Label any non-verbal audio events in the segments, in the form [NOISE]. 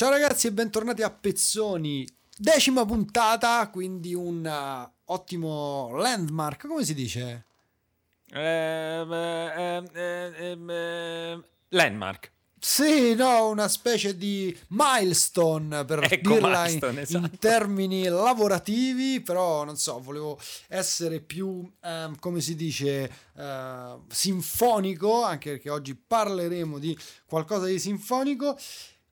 Ciao ragazzi e bentornati a Pezzoni, decima puntata, quindi un uh, ottimo landmark, come si dice? Eh, eh, eh, landmark. Sì, no, una specie di milestone per Ecco, dirla milestone, in, esatto. in termini lavorativi, però non so, volevo essere più, ehm, come si dice, eh, sinfonico, anche perché oggi parleremo di qualcosa di sinfonico.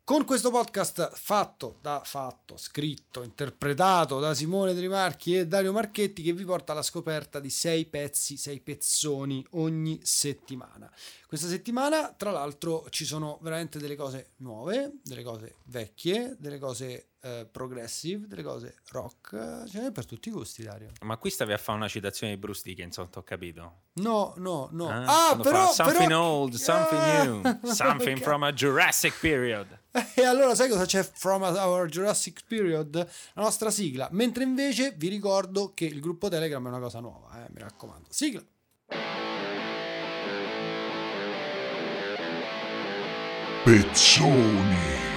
Con questo podcast fatto da fatto, scritto, interpretato da Simone Trimarchi e Dario Marchetti che vi porta alla scoperta di sei pezzi, sei pezzoni ogni settimana. Questa settimana, tra l'altro, ci sono veramente delle cose nuove, delle cose vecchie, delle cose eh, progressive, delle cose rock, ce n'è per tutti i gusti, Dario. Ma qui stavi a fare una citazione di Bruce Dickinson, ho capito. No, no, no. Ah, Ah, però, fa something però- old, something Ah, new, something from a Jurassic period. [LAUGHS] E allora sai cosa c'è from our Jurassic Period? La nostra sigla. Mentre invece vi ricordo che il gruppo Telegram è una cosa nuova, eh, mi raccomando. Sigla. Pezzoni.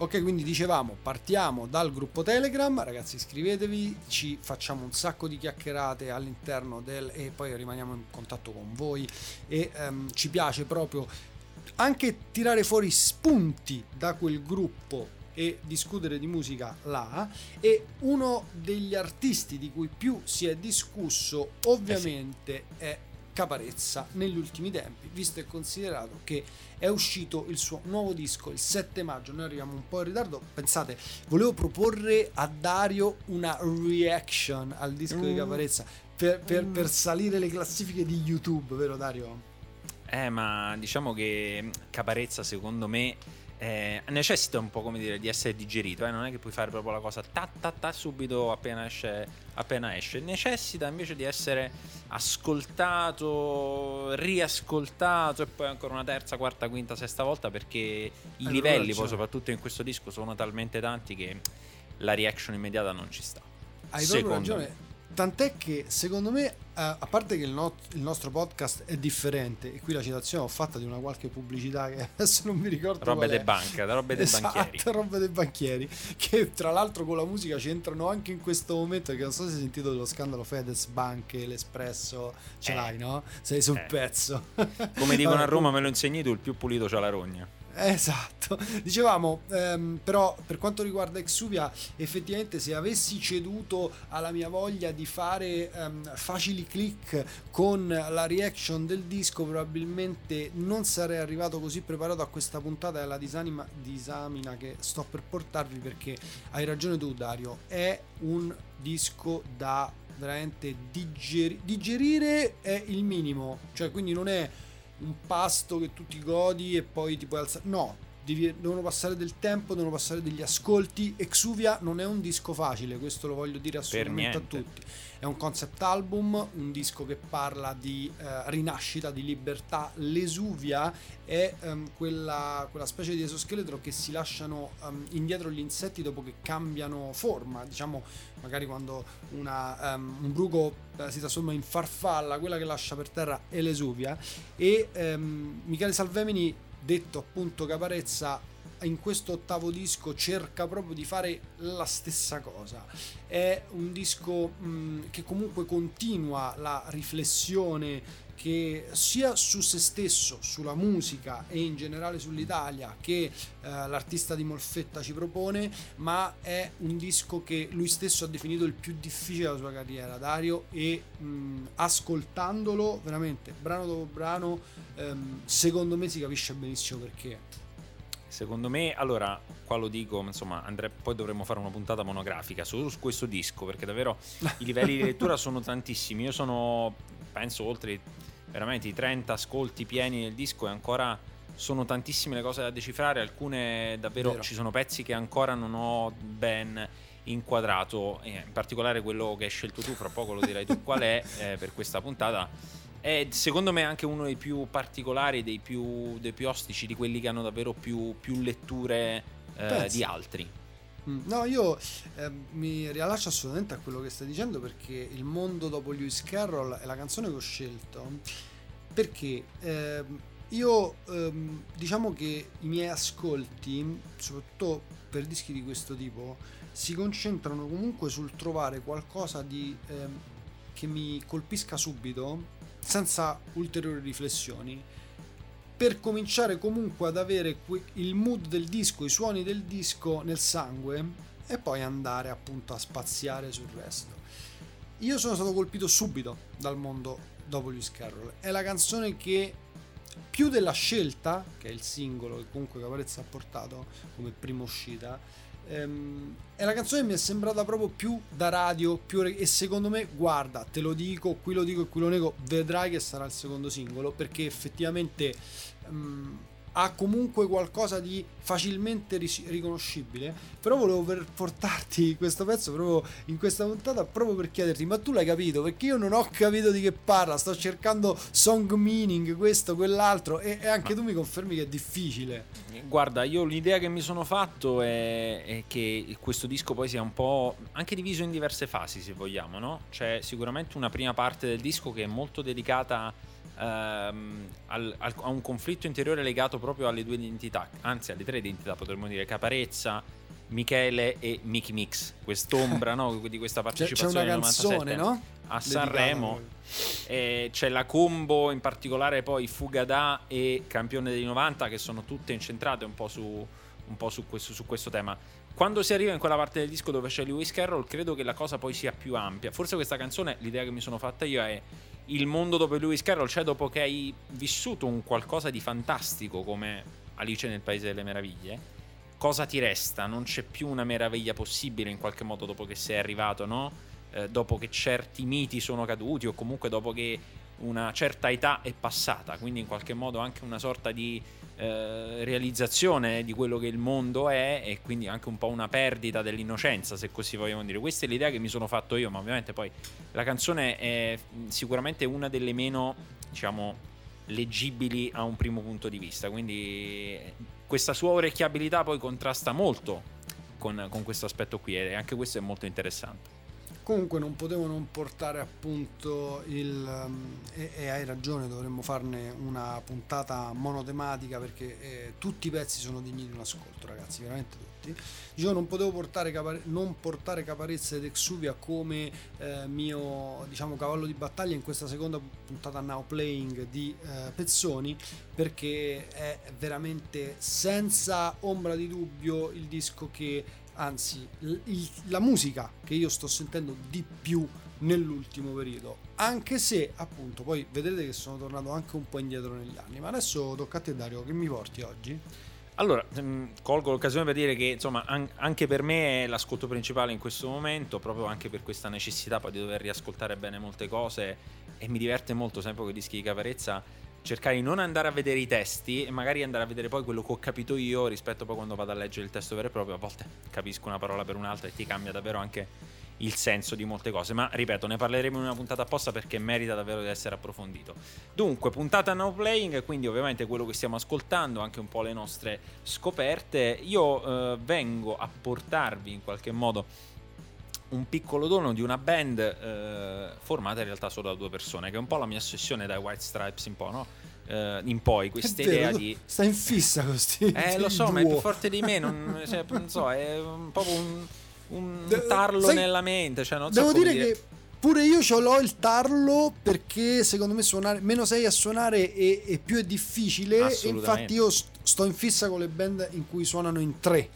Ok, quindi dicevamo, partiamo dal gruppo Telegram, ragazzi iscrivetevi, ci facciamo un sacco di chiacchierate all'interno del... e poi rimaniamo in contatto con voi. E ehm, ci piace proprio anche tirare fuori spunti da quel gruppo e discutere di musica là. E uno degli artisti di cui più si è discusso ovviamente è Caparezza negli ultimi tempi, visto e considerato che è uscito il suo nuovo disco il 7 maggio, noi arriviamo un po' in ritardo, pensate, volevo proporre a Dario una reaction al disco di Mm. Caparezza per, per- per salire le classifiche di YouTube, vero Dario? Eh, ma diciamo che Caparezza, secondo me, eh, necessita un po' come dire di essere digerito. eh, Non è che puoi fare proprio la cosa ta ta ta subito appena esce, appena esce. Necessita invece di essere ascoltato, riascoltato e poi ancora una terza, quarta, quinta, sesta volta perché i Allora, livelli, ragione. poi soprattutto in questo disco, sono talmente tanti che la reaction immediata non ci sta. Hai Secondo ragione. Tant'è che secondo me, a parte che il, no- il nostro podcast è differente, e qui la citazione ho fatta di una qualche pubblicità che [LAUGHS] adesso non mi ricordo. Robe de banca, robe dei esatto, banchieri. [LAUGHS] robe dei banchieri che tra l'altro con la musica c'entrano anche in questo momento che non so se hai sentito dello scandalo Fedez Banche, l'Espresso ce Eh. l'hai no? sei sul Eh. pezzo Come dicono a Roma, me lo insegni tu, il più pulito c'ha la rogna. Esatto, [LAUGHS] dicevamo ehm, però per quanto riguarda Exuvia effettivamente se avessi ceduto alla mia voglia di fare ehm, facili click con la reaction del disco probabilmente non sarei arrivato così preparato a questa puntata della disanima, disamina che sto per portarvi perché hai ragione tu Dario, è un disco da veramente digeri- digerire è il minimo, cioè quindi non è un pasto che tu ti godi e poi ti puoi alzare. No, devi- devono passare del tempo, devono passare degli ascolti. Exuvia non è un disco facile, questo lo voglio dire assolutamente a tutti. È un concept album, un disco che parla di eh, rinascita, di libertà. L'esuvia è ehm, quella, quella specie di esoscheletro che si lasciano ehm, indietro gli insetti dopo che cambiano forma, diciamo magari quando una, ehm, un bruco eh, si trasforma in farfalla, quella che lascia per terra è l'esuvia e ehm, Michele Salvemini, detto appunto Caparezza, in questo ottavo disco cerca proprio di fare la stessa cosa. È un disco mh, che comunque continua la riflessione che sia su se stesso, sulla musica e in generale sull'Italia che eh, l'artista di Molfetta ci propone, ma è un disco che lui stesso ha definito il più difficile della sua carriera, Dario, e mh, ascoltandolo veramente brano dopo brano, ehm, secondo me si capisce benissimo perché. Secondo me, allora, qua lo dico, insomma, Andrea, poi dovremmo fare una puntata monografica solo su questo disco, perché davvero i livelli di lettura sono tantissimi. Io sono, penso, oltre veramente i 30 ascolti pieni del disco e ancora sono tantissime le cose da decifrare, alcune davvero Vero. ci sono pezzi che ancora non ho ben inquadrato, e in particolare quello che hai scelto tu, fra poco lo dirai tu qual è eh, per questa puntata. È secondo me anche uno dei più particolari, dei più, dei più ostici, di quelli che hanno davvero più, più letture eh, di altri. Mm, No, io eh, mi riallaccio assolutamente a quello che stai dicendo perché Il mondo dopo Lewis Carroll è la canzone che ho scelto. Perché ehm, io ehm, diciamo che i miei ascolti, soprattutto per dischi di questo tipo, si concentrano comunque sul trovare qualcosa di, ehm, che mi colpisca subito, senza ulteriori riflessioni, per cominciare comunque ad avere il mood del disco, i suoni del disco nel sangue e poi andare appunto a spaziare sul resto. Io sono stato colpito subito dal mondo dopo Lewis Carroll. È la canzone che più della scelta, che è il singolo che comunque Caparezza ha portato come prima uscita, ehm, è la canzone mi è sembrata proprio più da radio più e secondo me, guarda, te lo dico, qui lo dico e qui lo nego, vedrai che sarà il secondo singolo perché effettivamente... Ehm, ha comunque qualcosa di facilmente riconoscibile. Però volevo per portarti questo pezzo proprio in questa puntata proprio per chiederti: ma tu l'hai capito? Perché io non ho capito di che parla. Sto cercando song meaning, questo, quell'altro, e, e anche tu mi confermi che è difficile. Guarda, io l'idea che mi sono fatto è, è, che questo disco poi sia un po' anche diviso in diverse fasi, se vogliamo, no? C'è sicuramente una prima parte del disco che è molto dedicata ehm, al, al, a un conflitto interiore legato proprio alle due identità, anzi alle tre identità potremmo dire, Caparezza, Michele e Mickey Mix, quest'ombra [LAUGHS] no, di questa partecipazione c'è, una canzone, no? a Sanremo. Eh, c'è la combo, in particolare poi Fugada e Campione dei 90, che sono tutte incentrate un po' su, un po su, questo, su questo tema. Quando si arriva in quella parte del disco dove c'è Lewis Carroll, credo che la cosa poi sia più ampia. Forse questa canzone, l'idea che mi sono fatta io è il mondo dove Lewis Carroll c'è dopo che hai vissuto un qualcosa di fantastico come Alice nel Paese delle Meraviglie. Cosa ti resta? Non c'è più una meraviglia possibile in qualche modo dopo che sei arrivato, no? Eh, dopo che certi miti sono caduti o comunque dopo che una certa età è passata, quindi in qualche modo anche una sorta di eh, realizzazione di quello che il mondo è e quindi anche un po' una perdita dell'innocenza, se così vogliamo dire. Questa è l'idea che mi sono fatto io, ma ovviamente poi la canzone è sicuramente una delle meno, diciamo, leggibili a un primo punto di vista, quindi questa sua orecchiabilità poi contrasta molto con, con questo aspetto qui e anche questo è molto interessante comunque non potevo non portare appunto il um, e, e, hai ragione dovremmo farne una puntata monotematica perché eh, tutti i pezzi sono degni di un ascolto ragazzi veramente tutti. Dicevo non potevo portare non portare Caparezza ed Exuvia come eh, mio diciamo cavallo di battaglia in questa seconda puntata now playing di eh, Pezzoni perché è veramente senza ombra di dubbio il disco che anzi il, la musica che io sto sentendo di più nell'ultimo periodo. Anche se appunto poi vedrete che sono tornato anche un po' indietro negli anni ma adesso tocca a te Dario che mi porti oggi? Allora, mm, colgo l'occasione per dire che insomma anche per me è l'ascolto principale in questo momento, proprio anche per questa necessità poi di dover riascoltare bene molte cose e mi diverte molto sempre con i dischi di caparezza cercare di non andare a vedere i testi e magari andare a vedere poi quello che ho capito io rispetto poi quando vado a leggere il testo vero e proprio. A volte capisco una parola per un'altra e ti cambia davvero anche il senso di molte cose. Ma ripeto, ne parleremo in una puntata apposta perché merita davvero di essere approfondito. Dunque, puntata now playing, quindi ovviamente quello che stiamo ascoltando, anche un po' le nostre scoperte. Io eh, vengo a portarvi in qualche modo un piccolo dono di una band eh, formata in realtà solo da due persone, che è un po' la mia ossessione dai White Stripes in po', no? Eh, in poi questa idea di sta in fissa così eh [LAUGHS] lo so duo. ma è più forte di me non, [LAUGHS] cioè, non so è un po' un, un De- tarlo sai, nella mente cioè, non devo so dire, dire che pure io ce l'ho il tarlo perché secondo me suonare meno sei a suonare e, e più è difficile infatti io sto in fissa con le band in cui suonano in tre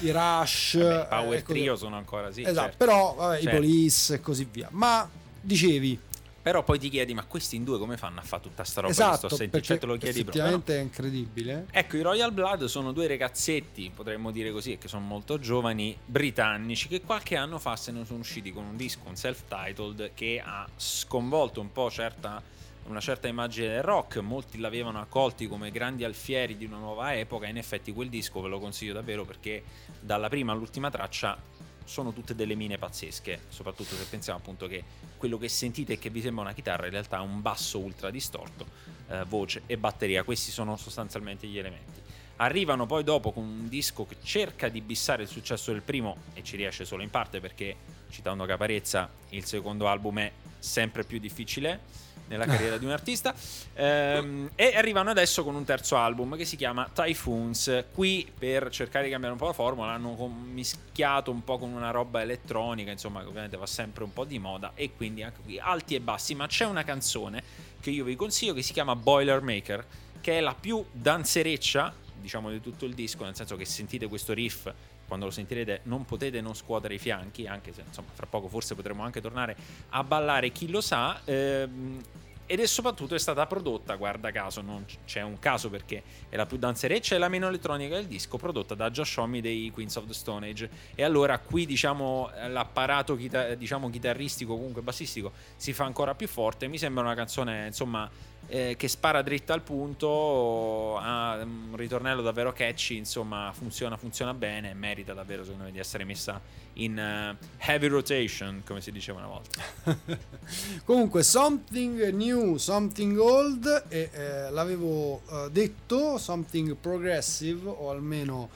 i [LAUGHS] Rush, vabbè, Power eh, Trio sono ancora sì. Esatto, certo. però vabbè, certo. i Police e così via. Ma dicevi però poi ti chiedi, ma questi in due come fanno a fare tutta sta roba esatto, che sto esatto, sentendo? Cioè te lo chiedi effettivamente proprio. è incredibile. Ecco, i Royal Blood sono due ragazzetti, potremmo dire così, che sono molto giovani, britannici, che qualche anno fa se ne sono usciti con un disco, un self-titled, che ha sconvolto un po' certa una certa immagine del rock, molti l'avevano accolti come grandi alfieri di una nuova epoca, in effetti quel disco ve lo consiglio davvero perché dalla prima all'ultima traccia sono tutte delle mine pazzesche, soprattutto se pensiamo appunto che quello che sentite e che vi sembra una chitarra in realtà è un basso ultra distorto, eh, voce e batteria, questi sono sostanzialmente gli elementi. Arrivano poi dopo con un disco che cerca di bissare il successo del primo e ci riesce solo in parte perché, citando Caparezza, il secondo album è sempre più difficile nella carriera di un artista. Ehm, e arrivano adesso con un terzo album che si chiama Typhoons. Qui per cercare di cambiare un po' la formula hanno mischiato un po' con una roba elettronica, insomma, che ovviamente va sempre un po' di moda. E quindi anche qui alti e bassi. Ma c'è una canzone che io vi consiglio che si chiama Boilermaker, che è la più danzereccia, diciamo, di tutto il disco, nel senso che sentite questo riff quando lo sentirete non potete non scuotere i fianchi, anche se insomma fra poco forse potremo anche tornare a ballare, chi lo sa. Ehm, ed è soprattutto è stata prodotta, guarda caso, non c'è un caso perché è la più danzereccia e la meno elettronica del disco, prodotta da Josh Homme dei Queens of the Stone Age. E allora qui diciamo l'apparato diciamo, chitarristico, comunque bassistico, si fa ancora più forte. Mi sembra una canzone, insomma, eh, che spara dritta al punto, ha un ritornello davvero catchy, insomma funziona, funziona bene, merita davvero secondo me di essere messa in uh, heavy rotation, come si diceva una volta. [LAUGHS] Comunque, something new, something old, e eh, l'avevo uh, detto, something progressive, o almeno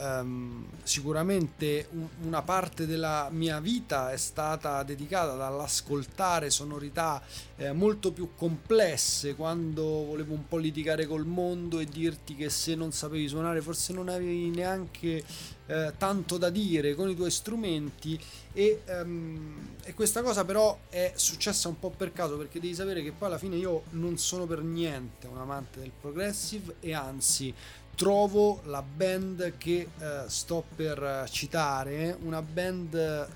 Um, sicuramente un, una parte della mia vita è stata dedicata dall'ascoltare sonorità eh, molto più complesse quando volevo un po' litigare col mondo e dirti che se non sapevi suonare forse non avevi neanche eh, tanto da dire con i tuoi strumenti e, um, e questa cosa però è successa un po' per caso perché devi sapere che poi alla fine io non sono per niente un amante del progressive e anzi trovo la band che eh, sto per citare, una band,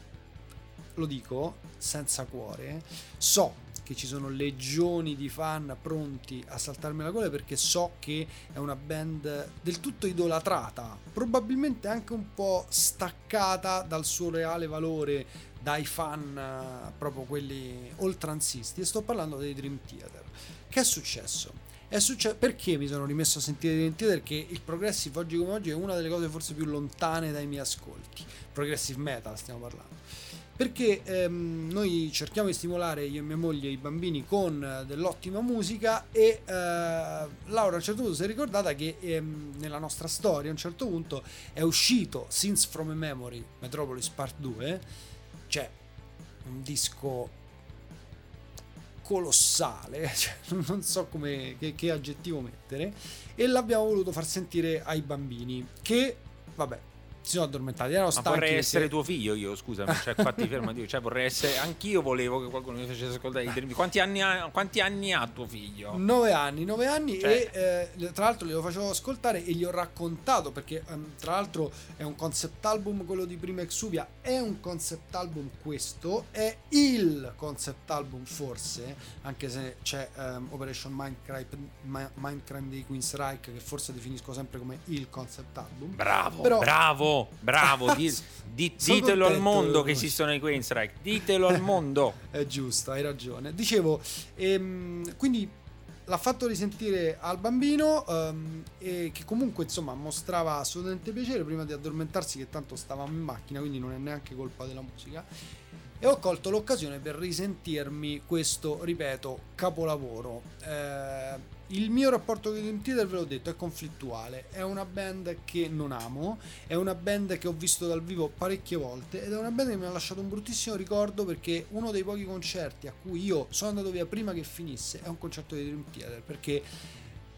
lo dico, senza cuore. So che ci sono legioni di fan pronti a saltarmi la gola perché so che è una band del tutto idolatrata, probabilmente anche un po' staccata dal suo reale valore dai fan eh, proprio quelli oltranzisti e sto parlando dei Dream Theater. Che è successo? Successo perché mi sono rimesso a sentire Identity perché il progressive oggi come oggi è una delle cose forse più lontane dai miei ascolti. Progressive metal stiamo parlando. Perché ehm, noi cerchiamo di stimolare io e mia moglie i bambini con eh, dell'ottima musica e eh, Laura a un certo punto si è ricordata che ehm, nella nostra storia a un certo punto è uscito Since From a Memory Metropolis Part 2, cioè un disco colossale, [LAUGHS] cioè, non so come, che, che aggettivo mettere, e l'abbiamo voluto far sentire ai bambini che, vabbè, si sono addormentati. Erano Ma vorrei essere tuo figlio io, scusami, cioè, infatti fermati, cioè vorrei essere, anch'io volevo che qualcuno mi facesse ascoltare i termini. Quanti anni ha, quanti anni ha tuo figlio? Nove anni, nove anni cioè. e eh, tra l'altro glielo facevo ascoltare e gli ho raccontato perché um, tra l'altro è un concept album quello di prima Exuvia, è un concept album questo, è il concept album forse, anche se c'è um, Operation Mindcrime, Mindcrime di Queen's Reich che forse definisco sempre come il concept album. Bravo, Però, bravo! Bravo, di, di, ditelo al mondo che esistono i Queenstrike, ditelo al mondo. [LAUGHS] È giusto, hai ragione. Dicevo, ehm, quindi l'ha fatto risentire al bambino ehm, e che comunque insomma mostrava assolutamente piacere prima di addormentarsi che tanto stavamo in macchina, quindi non è neanche colpa della musica. E ho colto l'occasione per risentirmi questo, ripeto, capolavoro. Eh, il mio rapporto con Dream Theater, ve l'ho detto, è conflittuale. È una band che non amo, è una band che ho visto dal vivo parecchie volte ed è una band che mi ha lasciato un bruttissimo ricordo perché uno dei pochi concerti a cui io sono andato via prima che finisse è un concerto di Dream Theater perché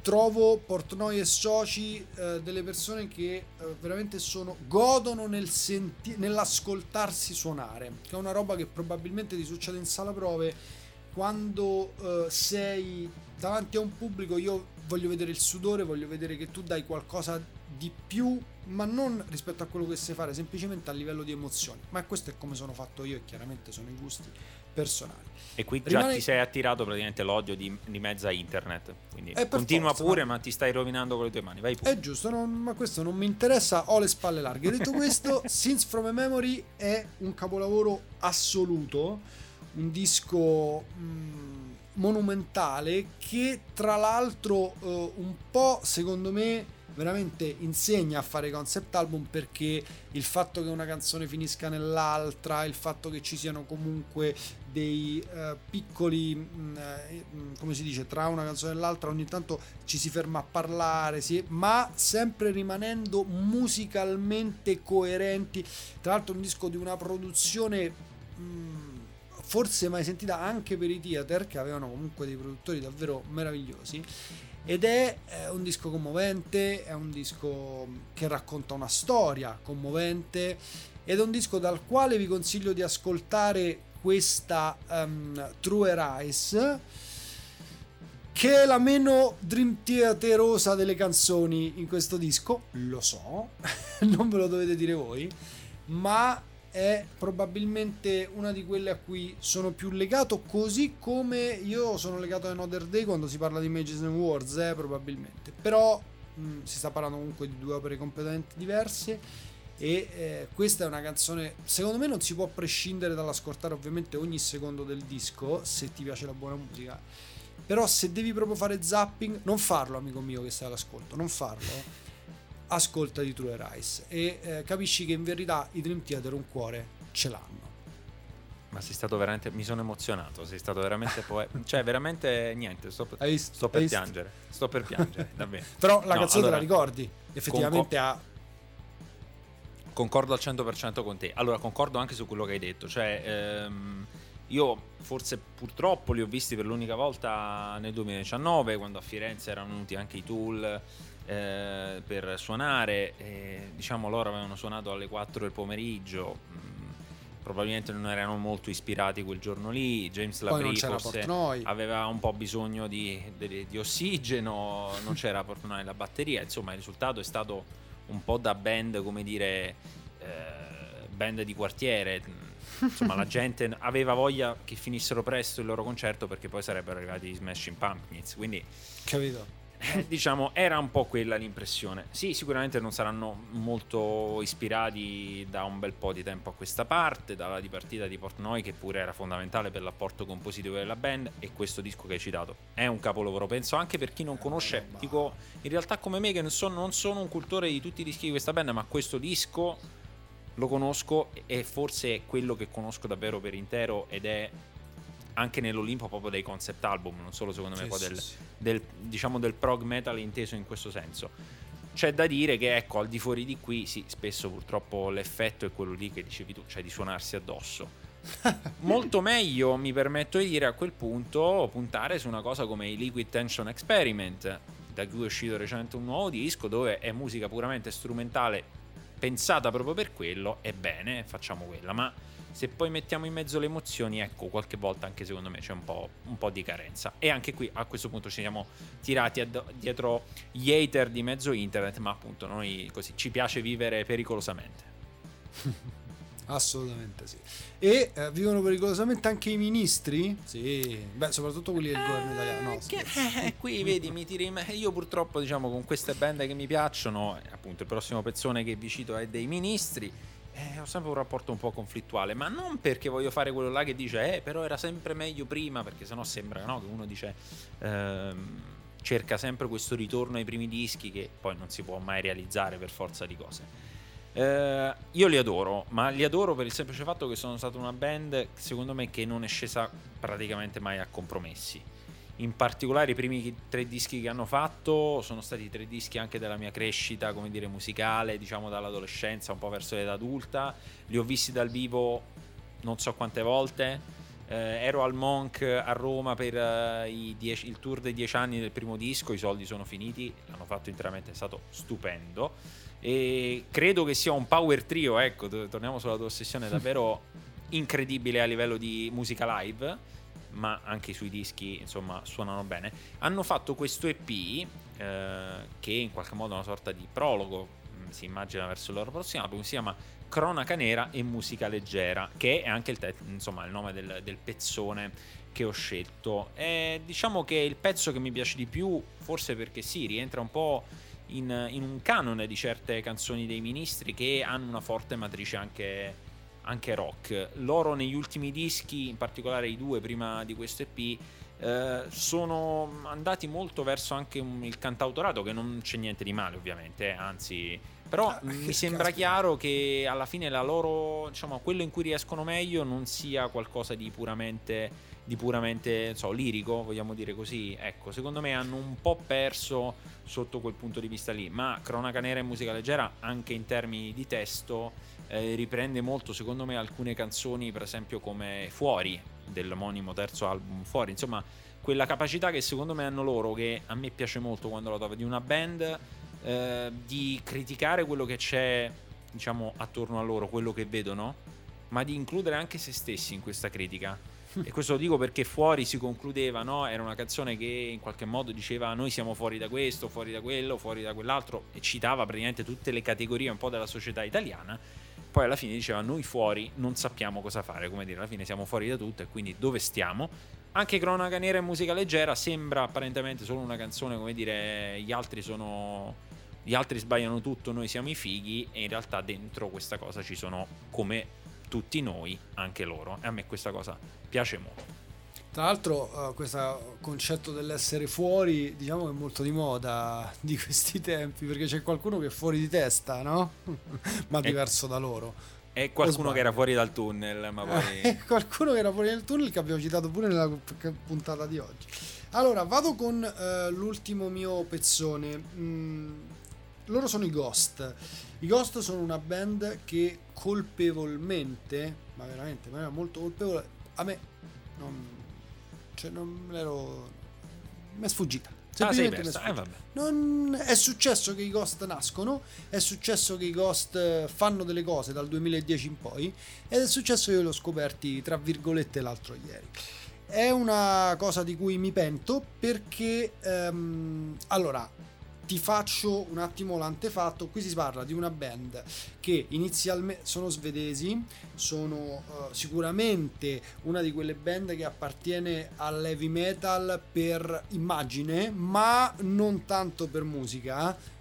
trovo Portnoy e soci eh, delle persone che eh, veramente sono godono nel senti- nell'ascoltarsi suonare, che è una roba che probabilmente ti succede in sala prove quando eh, sei davanti a un pubblico io voglio vedere il sudore, voglio vedere che tu dai qualcosa di più, ma non rispetto a quello che sai fare, semplicemente a livello di emozioni. Ma questo è come sono fatto io e chiaramente sono i gusti personali. E qui già Rimane... ti sei attirato praticamente l'odio di, di mezza internet. Quindi continua forza, pure, ma... ma... ti stai rovinando con le tue mani. Vai pure. È giusto, non, ma questo non mi interessa. Ho le spalle larghe. Detto [LAUGHS] questo, Since From a Memory è un capolavoro assoluto. Un disco. Mh, mm, monumentale che tra l'altro eh, un po' secondo me veramente insegna a fare concept album perché il fatto che una canzone finisca nell'altra, il fatto che ci siano comunque dei uh, piccoli, mh, mm, eh, mm, come si dice, tra una canzone e l'altra ogni tanto ci si ferma a parlare, sì, ma sempre rimanendo musicalmente coerenti. Tra l'altro un disco di una produzione... Mh, mm, forse mai sentita anche per i theater che avevano comunque dei produttori davvero meravigliosi ed è, un disco commovente, è un disco che racconta una storia commovente ed è un disco dal quale vi consiglio di ascoltare questa um, True Rise che è la meno dream theaterosa delle canzoni in questo disco, lo so, [LAUGHS] non ve lo dovete dire voi, ma è probabilmente una di quelle a cui sono più legato, così come io sono legato a Another Day quando si parla di Mages and Wars, eh, probabilmente. Però mh, si sta parlando comunque di due opere completamente diverse e eh, questa è una canzone, secondo me non si può prescindere dall'ascoltare ovviamente ogni secondo del disco, se ti piace la buona musica. Però se devi proprio fare zapping, non farlo amico mio che stai all'ascolto, non farlo ascolta di True Rise e eh, capisci che in verità i Dream Theater un cuore ce l'hanno. Ma sei stato veramente. Mi sono emozionato. Sei stato veramente poe- Cioè, veramente niente. Sto, per, visto, sto per piangere. Sto per piangere, [LAUGHS] davvero. Però la no, canzone allora, te la ricordi. Effettivamente conco- ha. Concordo al 100% con te. Allora, concordo anche su quello che hai detto. Cioè, ehm, io forse purtroppo li ho visti per l'unica volta nel 2019, quando a Firenze erano venuti anche i Tool eh, per suonare. E, diciamo loro avevano suonato alle 4 del pomeriggio. Mm, probabilmente non erano molto ispirati quel giorno lì. James Labrie forse aveva un po' bisogno di, di, di ossigeno, non c'era Portnoy nella batteria. Insomma, il risultato è stato un po' da band, come dire, eh, band di quartiere. Insomma, la gente aveva voglia che finissero presto il loro concerto perché poi sarebbero arrivati i Smashing Pumpkins. Quindi, capito eh, diciamo, era un po' quella l'impressione. Sì, sicuramente non saranno molto ispirati da un bel po' di tempo a questa parte, dalla dipartita di Portnoy che pure era fondamentale per l'apporto compositivo della band e questo disco che hai citato è un capolavoro, penso anche per chi non conosce, dico in realtà come me che non sono, non sono un cultore di tutti i dischi di questa band, ma questo disco lo conosco e forse è quello che conosco davvero per intero ed è anche nell'Olimpo proprio dei concept album, non solo secondo me sì, del, sì, del, diciamo del prog metal inteso in questo senso. C'è da dire che ecco, al di fuori di qui, sì, spesso purtroppo l'effetto è quello lì che dicevi tu, cioè di suonarsi addosso. [LAUGHS] Molto meglio, mi permetto di dire a quel punto, puntare su una cosa come i Liquid Tension Experiment, da cui è uscito recentemente un nuovo disco dove è musica puramente strumentale pensata proprio per quello, ebbene, facciamo quella, ma se poi mettiamo in mezzo le emozioni, ecco, qualche volta anche secondo me c'è un po', un po di carenza. E anche qui a questo punto ci siamo tirati ad, dietro gli hater di mezzo internet, ma appunto noi così ci piace vivere pericolosamente. [LAUGHS] Assolutamente sì. E eh, vivono pericolosamente anche i ministri? Sì, beh, soprattutto quelli del governo eh, italiano. No, che, [LAUGHS] eh, qui vedi, mi tiri in. Io purtroppo, diciamo, con queste band che mi piacciono, appunto, il prossimo pezzone che vi cito è dei ministri eh, ho sempre un rapporto un po' conflittuale, ma non perché voglio fare quello là che dice, eh, però era sempre meglio prima, perché sennò sembra no, che uno dice, ehm, cerca sempre questo ritorno ai primi dischi che poi non si può mai realizzare per forza di cose. Eh, io li adoro, ma li adoro per il semplice fatto che sono stata una band, secondo me, che non è scesa praticamente mai a compromessi in particolare i primi tre dischi che hanno fatto sono stati tre dischi anche della mia crescita, come dire, musicale, diciamo dall'adolescenza un po' verso l'età adulta. Li ho visti dal vivo non so quante volte. Eh, ero al Monk a Roma per uh, dieci, il tour dei dieci anni del primo disco, i soldi sono finiti, l'hanno fatto interamente, è stato stupendo. E credo che sia un power trio, ecco, torniamo sulla tua ossessione, davvero [LAUGHS] incredibile a livello di musica live ma anche sui dischi insomma suonano bene. Hanno fatto questo EP eh, che in qualche modo è una sorta di prologo, mm, si immagina verso il loro prossimo album, si chiama Cronaca Nera e Musica Leggera, che è anche il, te- insomma, il nome del, del pezzone che ho scelto. E diciamo che è il pezzo che mi piace di più, forse perché sì, rientra un po' in, in un canone di certe canzoni dei ministri che hanno una forte matrice anche anche rock. Loro negli ultimi dischi, in particolare i due prima di questo EP, eh, sono andati molto verso anche il cantautorato, che non c'è niente di male ovviamente, eh, anzi... Però ah, mi sembra caspita. chiaro che alla fine la loro, diciamo, quello in cui riescono meglio non sia qualcosa di puramente, di puramente so, lirico, vogliamo dire così. Ecco, secondo me hanno un po' perso sotto quel punto di vista lì, ma Cronaca Nera e Musica Leggera anche in termini di testo eh, riprende molto secondo me alcune canzoni per esempio come Fuori dell'omonimo terzo album fuori. Insomma, quella capacità che secondo me hanno loro, che a me piace molto quando lo trovo, di una band eh, di criticare quello che c'è, diciamo, attorno a loro, quello che vedono, ma di includere anche se stessi in questa critica. E questo lo dico perché fuori si concludeva, no? Era una canzone che in qualche modo diceva noi siamo fuori da questo, fuori da quello, fuori da quell'altro e citava praticamente tutte le categorie un po' della società italiana. Poi alla fine diceva noi fuori non sappiamo cosa fare, come dire, alla fine siamo fuori da tutto e quindi dove stiamo? Anche Cronaca Nera e Musica Leggera sembra apparentemente solo una canzone, come dire, gli altri sono gli altri sbagliano tutto, noi siamo i fighi e in realtà dentro questa cosa ci sono come tutti noi, anche loro. E a me questa cosa piace molto. Tra l'altro, uh, questo concetto dell'essere fuori, diciamo che è molto di moda [LAUGHS] di questi tempi, perché c'è qualcuno che è fuori di testa, no? [LAUGHS] ma diverso da loro. E qualcuno che era fuori dal tunnel, ma poi... [LAUGHS] qualcuno che era fuori dal tunnel che abbiamo citato pure nella puntata di oggi. Allora, vado con uh, l'ultimo mio pezzone. Mm, loro sono i Ghost. I Ghost sono una band che colpevolmente, ma veramente, ma era molto colpevole, a me non, cioè non ero, mi è sfuggita. Ah, sei persa. Eh, non, è successo che i Ghost nascono, è successo che i Ghost fanno delle cose dal 2010 in poi ed è successo che io l'ho scoperti tra virgolette l'altro ieri. È una cosa di cui mi pento perché um, allora ti faccio un attimo l'antefatto. Qui si parla di una band che inizialmente sono svedesi, sono uh, sicuramente una di quelle band che appartiene all'heavy metal per immagine, ma non tanto per musica.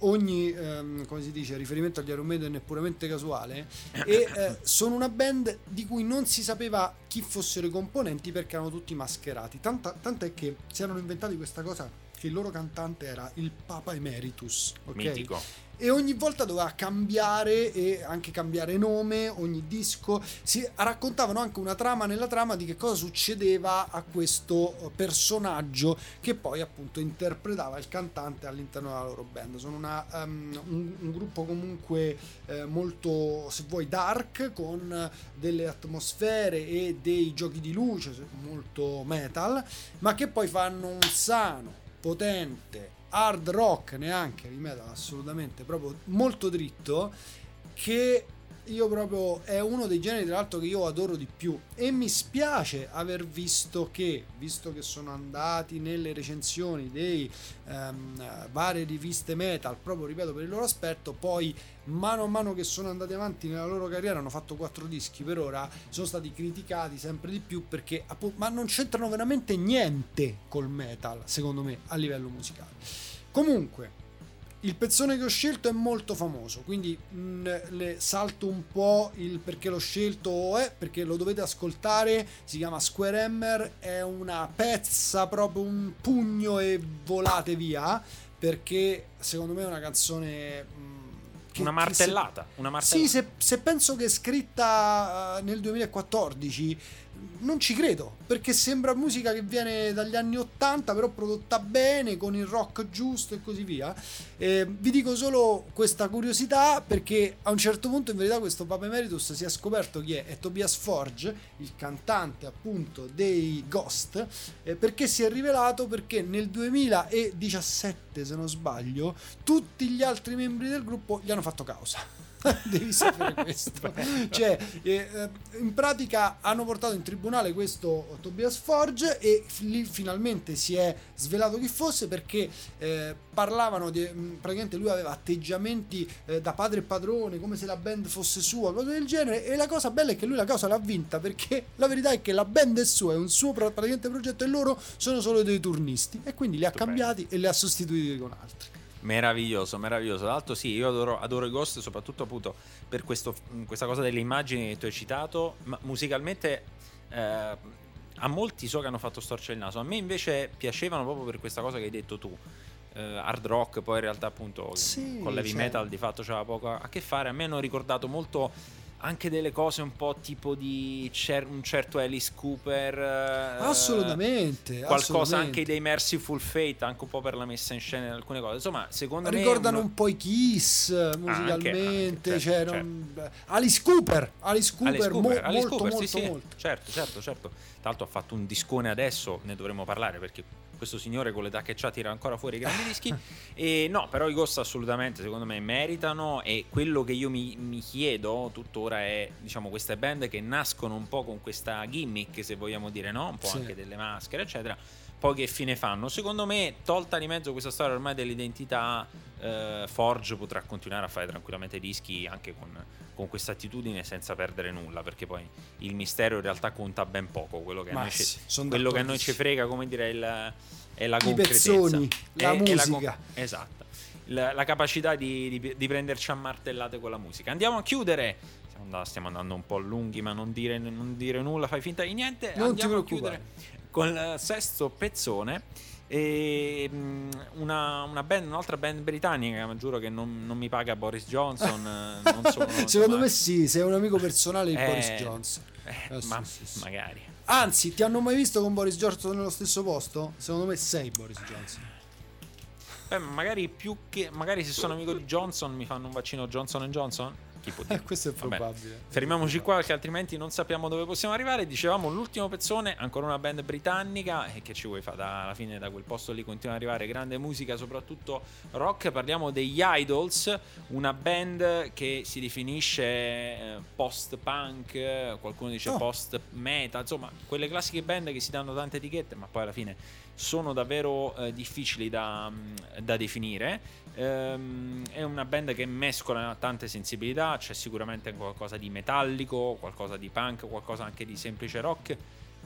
Ogni um, come si dice, riferimento agli Iron Maiden è puramente casuale. E uh, [COUGHS] sono una band di cui non si sapeva chi fossero i componenti perché erano tutti mascherati. Tanta, tant'è che si erano inventati questa cosa che il loro cantante era il Papa Emeritus. Okay? Mitico. E ogni volta doveva cambiare e anche cambiare nome, ogni disco. Si raccontavano anche una trama nella trama di che cosa succedeva a questo personaggio che poi appunto interpretava il cantante all'interno della loro band. Sono una, um, un, un, gruppo comunque eh, molto, se vuoi, dark, con delle atmosfere e dei giochi di luce molto metal, ma che poi fanno un sano potente, hard rock neanche, rimeto assolutamente, proprio molto dritto, che io proprio è uno dei generi tra l'altro che io adoro di più. E mi spiace aver visto che visto che sono andati nelle recensioni dei um, varie riviste metal proprio ripeto per il loro aspetto poi mano a mano che sono andati avanti nella loro carriera hanno fatto quattro dischi per ora sono stati criticati sempre di più perché ma non c'entrano veramente niente col metal secondo me a livello musicale. Comunque il pezzone che ho scelto è molto famoso, quindi mh, mm, le salto un po' il perché l'ho scelto è perché lo dovete ascoltare, si chiama Square Hammer, è una pezza proprio un pugno e volate via, perché secondo me è una canzone mh, mm, che, una martellata, se, una martellata. Sì, se, se, penso che è scritta uh, nel 2014 non ci credo, perché sembra musica che viene dagli anni 80, però prodotta bene, con il rock giusto e così via. Eh, vi dico solo questa curiosità, perché a un certo punto in verità questo Papa Emeritus si è scoperto chi è, è Tobias Forge, il cantante appunto dei Ghost, eh, perché si è rivelato perché nel 2017, se non sbaglio, tutti gli altri membri del gruppo gli hanno fatto causa. [LAUGHS] devi sapere questo. [LAUGHS] cioè, eh, in pratica hanno portato in tribunale questo Tobias Forge e lì finalmente si è svelato chi fosse perché eh, parlavano di mm, praticamente lui aveva atteggiamenti eh, da padre e padrone, come se la band fosse sua, cose del genere. E la cosa bella è che lui la causa l'ha vinta perché la verità è che la band è sua, è un suo praticamente progetto e loro sono solo dei turnisti. E quindi li ha cambiati e li ha sostituiti con altri. Meraviglioso, meraviglioso. Tra l'altro, sì, io adoro, adoro i Ghost, soprattutto appunto per questo, questa cosa delle immagini che tu hai citato. Ma musicalmente, eh, a molti so che hanno fatto storcere il naso. A me invece piacevano proprio per questa cosa che hai detto tu. Eh, hard rock, poi in realtà, appunto, sì, con l'heavy cioè. metal di fatto c'aveva poco a che fare. A me hanno ricordato molto anche delle cose un po' tipo di cer- un certo Alice Cooper. eh, Assolutamente. Qualcosa assolutamente. anche dei Merciful Fate, anche un po' per la messa in scena di alcune cose. Insomma, secondo Ricordano me. un po' i Kiss musicalmente. anche, certo, cioè, non- Alice Cooper. Alice Cooper, Alice mo- Cooper, Alice molto, Cooper, molto, sì, sì. molto. Certo, certo, certo. Tra l'altro ha fatto un discone adesso, ne dovremmo parlare perché questo signore con l'età che c'ha tira ancora fuori i [LAUGHS] grandi dischi. E no, però i Ghost assolutamente secondo me meritano e quello che io mi, mi chiedo tuttora è, diciamo, queste band che nascono un po' con questa gimmick, se vogliamo dire, no? Un po' Sì. anche delle maschere, eccetera. Poi che fine fanno? Secondo me, tolta di mezzo questa storia ormai dell'identità, eh, Forge potrà continuare a fare tranquillamente dischi anche con, con questa attitudine senza perdere nulla, perché poi il mistero in realtà conta ben poco, quello che, a noi, ci, sì, son quello che a noi ci frega, come dire, è, il- è la I concretezza. pezzoni, la È- è musica. con- esatto. La, la capacità di, di- di prenderci a martellate con la musica. Andiamo a chiudere. Stiamo andando, un po' lunghi, ma non dire, non dire nulla, fai finta di niente. Non ti Andiamo a preoccupare. Con il sesto pezzone. E, mm, una, una band, un'altra band britannica, ma giuro che non, non mi paga Boris Johnson. eh, non sono, [LAUGHS] Secondo me sì, sei un amico personale di Eh, Boris Johnson. eh, Eh, ma sì, sì. magari. Anzi, ti hanno mai visto con Boris Johnson nello stesso posto? Secondo me sei Boris Johnson. Beh, magari più che. Magari se sono amico di Johnson mi fanno un vaccino Johnson Johnson. Chi può Eh, dire? questo è Vabbè. probabile. Fermiamoci qua perché altrimenti non sappiamo dove possiamo arrivare. Dicevamo l'ultimo pezzone, ancora una band britannica e che ci vuoi fare alla fine da quel posto lì continua ad arrivare grande musica, soprattutto rock. Parliamo degli Idols, una band che si definisce eh, post-punk, qualcuno dice Oh. post-meta, insomma, quelle classiche band che si danno tante etichette, ma poi alla fine sono davvero eh, difficili da, mm, da definire. Ehm, è una band che mescola tante sensibilità, c'è sicuramente qualcosa di metallico, qualcosa di punk, qualcosa anche di semplice rock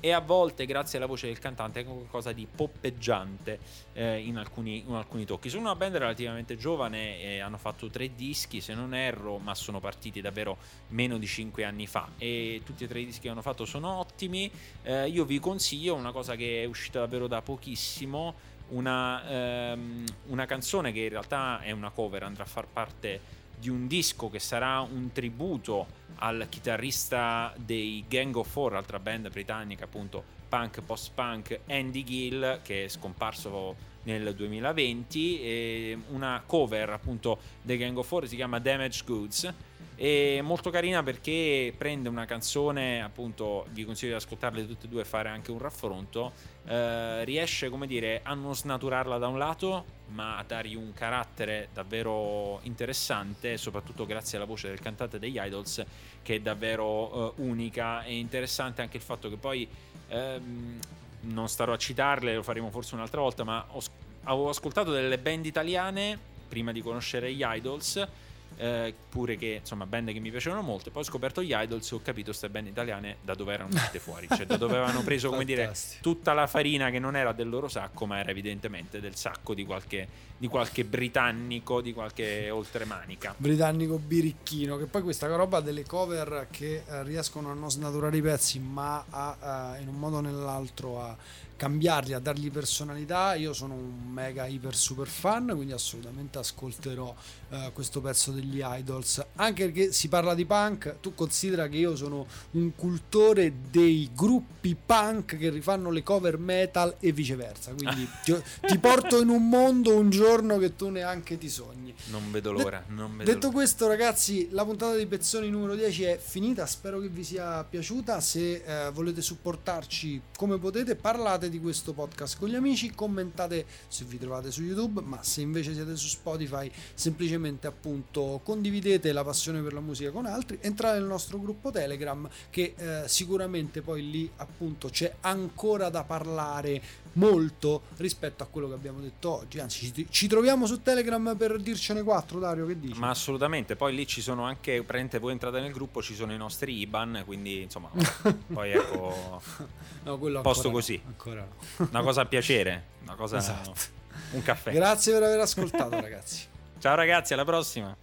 e a volte, grazie alla voce del cantante, anche qualcosa di poppeggiante eh, in, alcuni, in alcuni tocchi. Sono una band relativamente giovane, e hanno fatto tre dischi se non erro, ma sono partiti davvero meno di cinque anni fa e tutti e tre i dischi che hanno fatto sono ottimi. Eh, io vi consiglio una cosa che è uscita davvero da pochissimo, una, ehm, una canzone che in realtà è una cover, andrà a far parte di un disco che sarà un tributo al chitarrista dei Gang of Four, altra band britannica appunto punk post-punk Andy Gill che è scomparso nel 2020 e una cover appunto dei Gang of Four si chiama Damaged Goods è molto carina perché prende una canzone appunto vi consiglio di ascoltarle tutte e due e fare anche un raffronto eh, riesce come dire a non snaturarla da un lato ma a dargli un carattere davvero interessante soprattutto grazie alla voce del cantante degli Idols che è davvero eh, unica. E interessante anche il fatto che poi ehm, non starò a citarle lo faremo forse un'altra volta ma ho, avevo ascoltato delle band italiane prima di conoscere gli Idols eh, pure che insomma band che mi piacevano molto. E poi ho scoperto gli Idols e ho capito queste band italiane da dove erano uscite fuori. Cioè da dove avevano preso come dire tutta la farina che non era del loro sacco ma era evidentemente del sacco di qualche, di qualche britannico di qualche oltremanica. Britannico birichino che poi questa roba delle cover che eh, riescono a non snaturare i pezzi ma a, eh, in un modo o nell'altro a cambiarli a dargli personalità. Io sono un mega iper super fan quindi assolutamente ascolterò eh, questo pezzo degli idols. Anche perché si parla di punk tu considera che io sono un cultore dei gruppi punk che rifanno le cover metal e viceversa. Quindi [LAUGHS] ti, ti porto in un mondo un giorno che tu neanche ti sogni non vedo l'ora non vedo Detto l'ora. questo, ragazzi, la puntata dei pezzoni numero 10 è finita. Spero che vi sia piaciuta. Se eh, volete supportarci come potete, parlate di questo podcast con gli amici, commentate se vi trovate su YouTube, ma se invece siete su Spotify, semplicemente appunto condividete la passione per la musica con altri, entrate nel nostro gruppo Telegram che eh, sicuramente poi lì appunto c'è ancora da parlare molto rispetto a quello che abbiamo detto oggi. Anzi, ci, ci troviamo su Telegram per dircene quattro, Dario, che dici? Ma assolutamente, poi lì ci sono anche, praticamente voi entrate nel gruppo, ci sono i nostri IBAN, quindi insomma, [LAUGHS] poi ecco, No, quello posto ancora così. ancora no. una cosa a piacere, una cosa, Esatto. un caffè. Grazie per aver ascoltato, ragazzi. Ciao ragazzi, alla prossima.